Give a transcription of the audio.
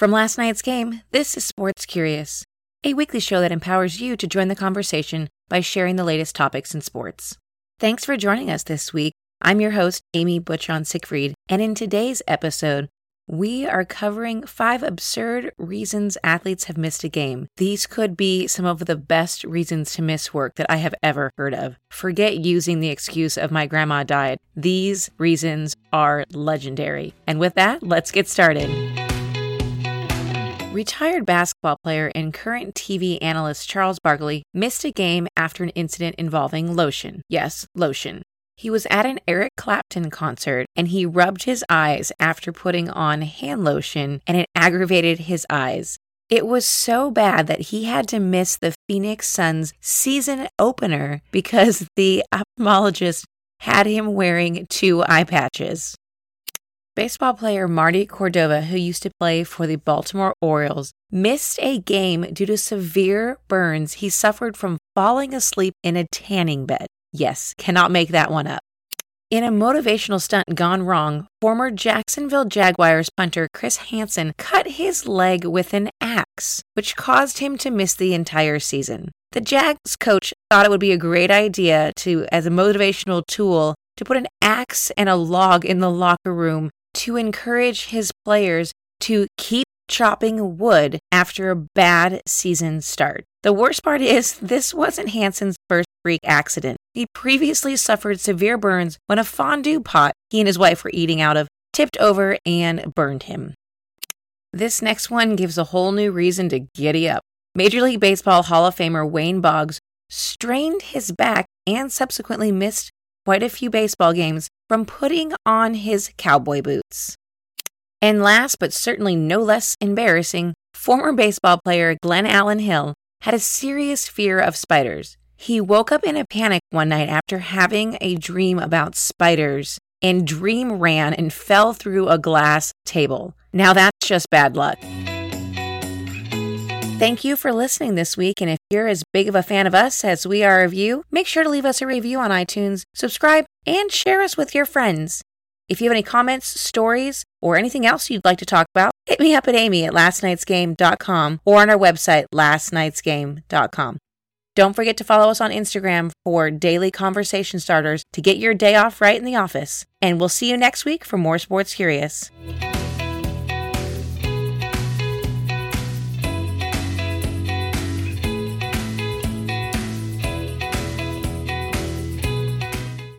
From last night's game, this is Sports Curious, a weekly show that empowers you to join the conversation by sharing the latest topics in sports. Thanks for joining us this week. I'm your host, Amy Butchon Siegfried, and in today's episode, we are covering five absurd reasons athletes have missed a game. These could be some of the best reasons to miss work that I have ever heard of. Forget using the excuse of my grandma died. These reasons are legendary. And with that, let's get started. Retired basketball player and current TV analyst Charles Barkley missed a game after an incident involving lotion. Yes, lotion. He was at an Eric Clapton concert and he rubbed his eyes after putting on hand lotion and it aggravated his eyes. It was so bad that he had to miss the Phoenix Suns season opener because the ophthalmologist had him wearing two eye patches. Baseball player Marty Cordova, who used to play for the Baltimore Orioles, missed a game due to severe burns he suffered from falling asleep in a tanning bed. Yes, cannot make that one up. In a motivational stunt gone wrong, former Jacksonville Jaguars punter Chris Hanson cut his leg with an axe, which caused him to miss the entire season. The Jags coach thought it would be a great idea to, as a motivational tool, to put an axe and a log in the locker room to encourage his players to keep chopping wood after a bad season start. The worst part is, this wasn't Hanson's first freak accident. He previously suffered severe burns when a fondue pot he and his wife were eating out of tipped over and burned him. This next one gives a whole new reason to giddy up. Major League Baseball Hall of Famer Wade Boggs strained his back and subsequently missed quite a few baseball games from putting on his cowboy boots. And last but certainly no less embarrassing, former baseball player Glenallen Hill had a serious fear of spiders. He woke up in a panic one night after having a dream about spiders and dream ran and fell through a glass table. Now that's just bad luck. Thank you for listening this week. And if you're as big of a fan of us as we are of you, make sure to leave us a review on iTunes, subscribe, and share us with your friends. If you have any comments, stories, or anything else you'd like to talk about, hit me up at amy at lastnightsgame.com or on our website, lastnightsgame.com. Don't forget to follow us on Instagram for daily conversation starters to get your day off right in the office. And we'll see you next week for more Sports Curious.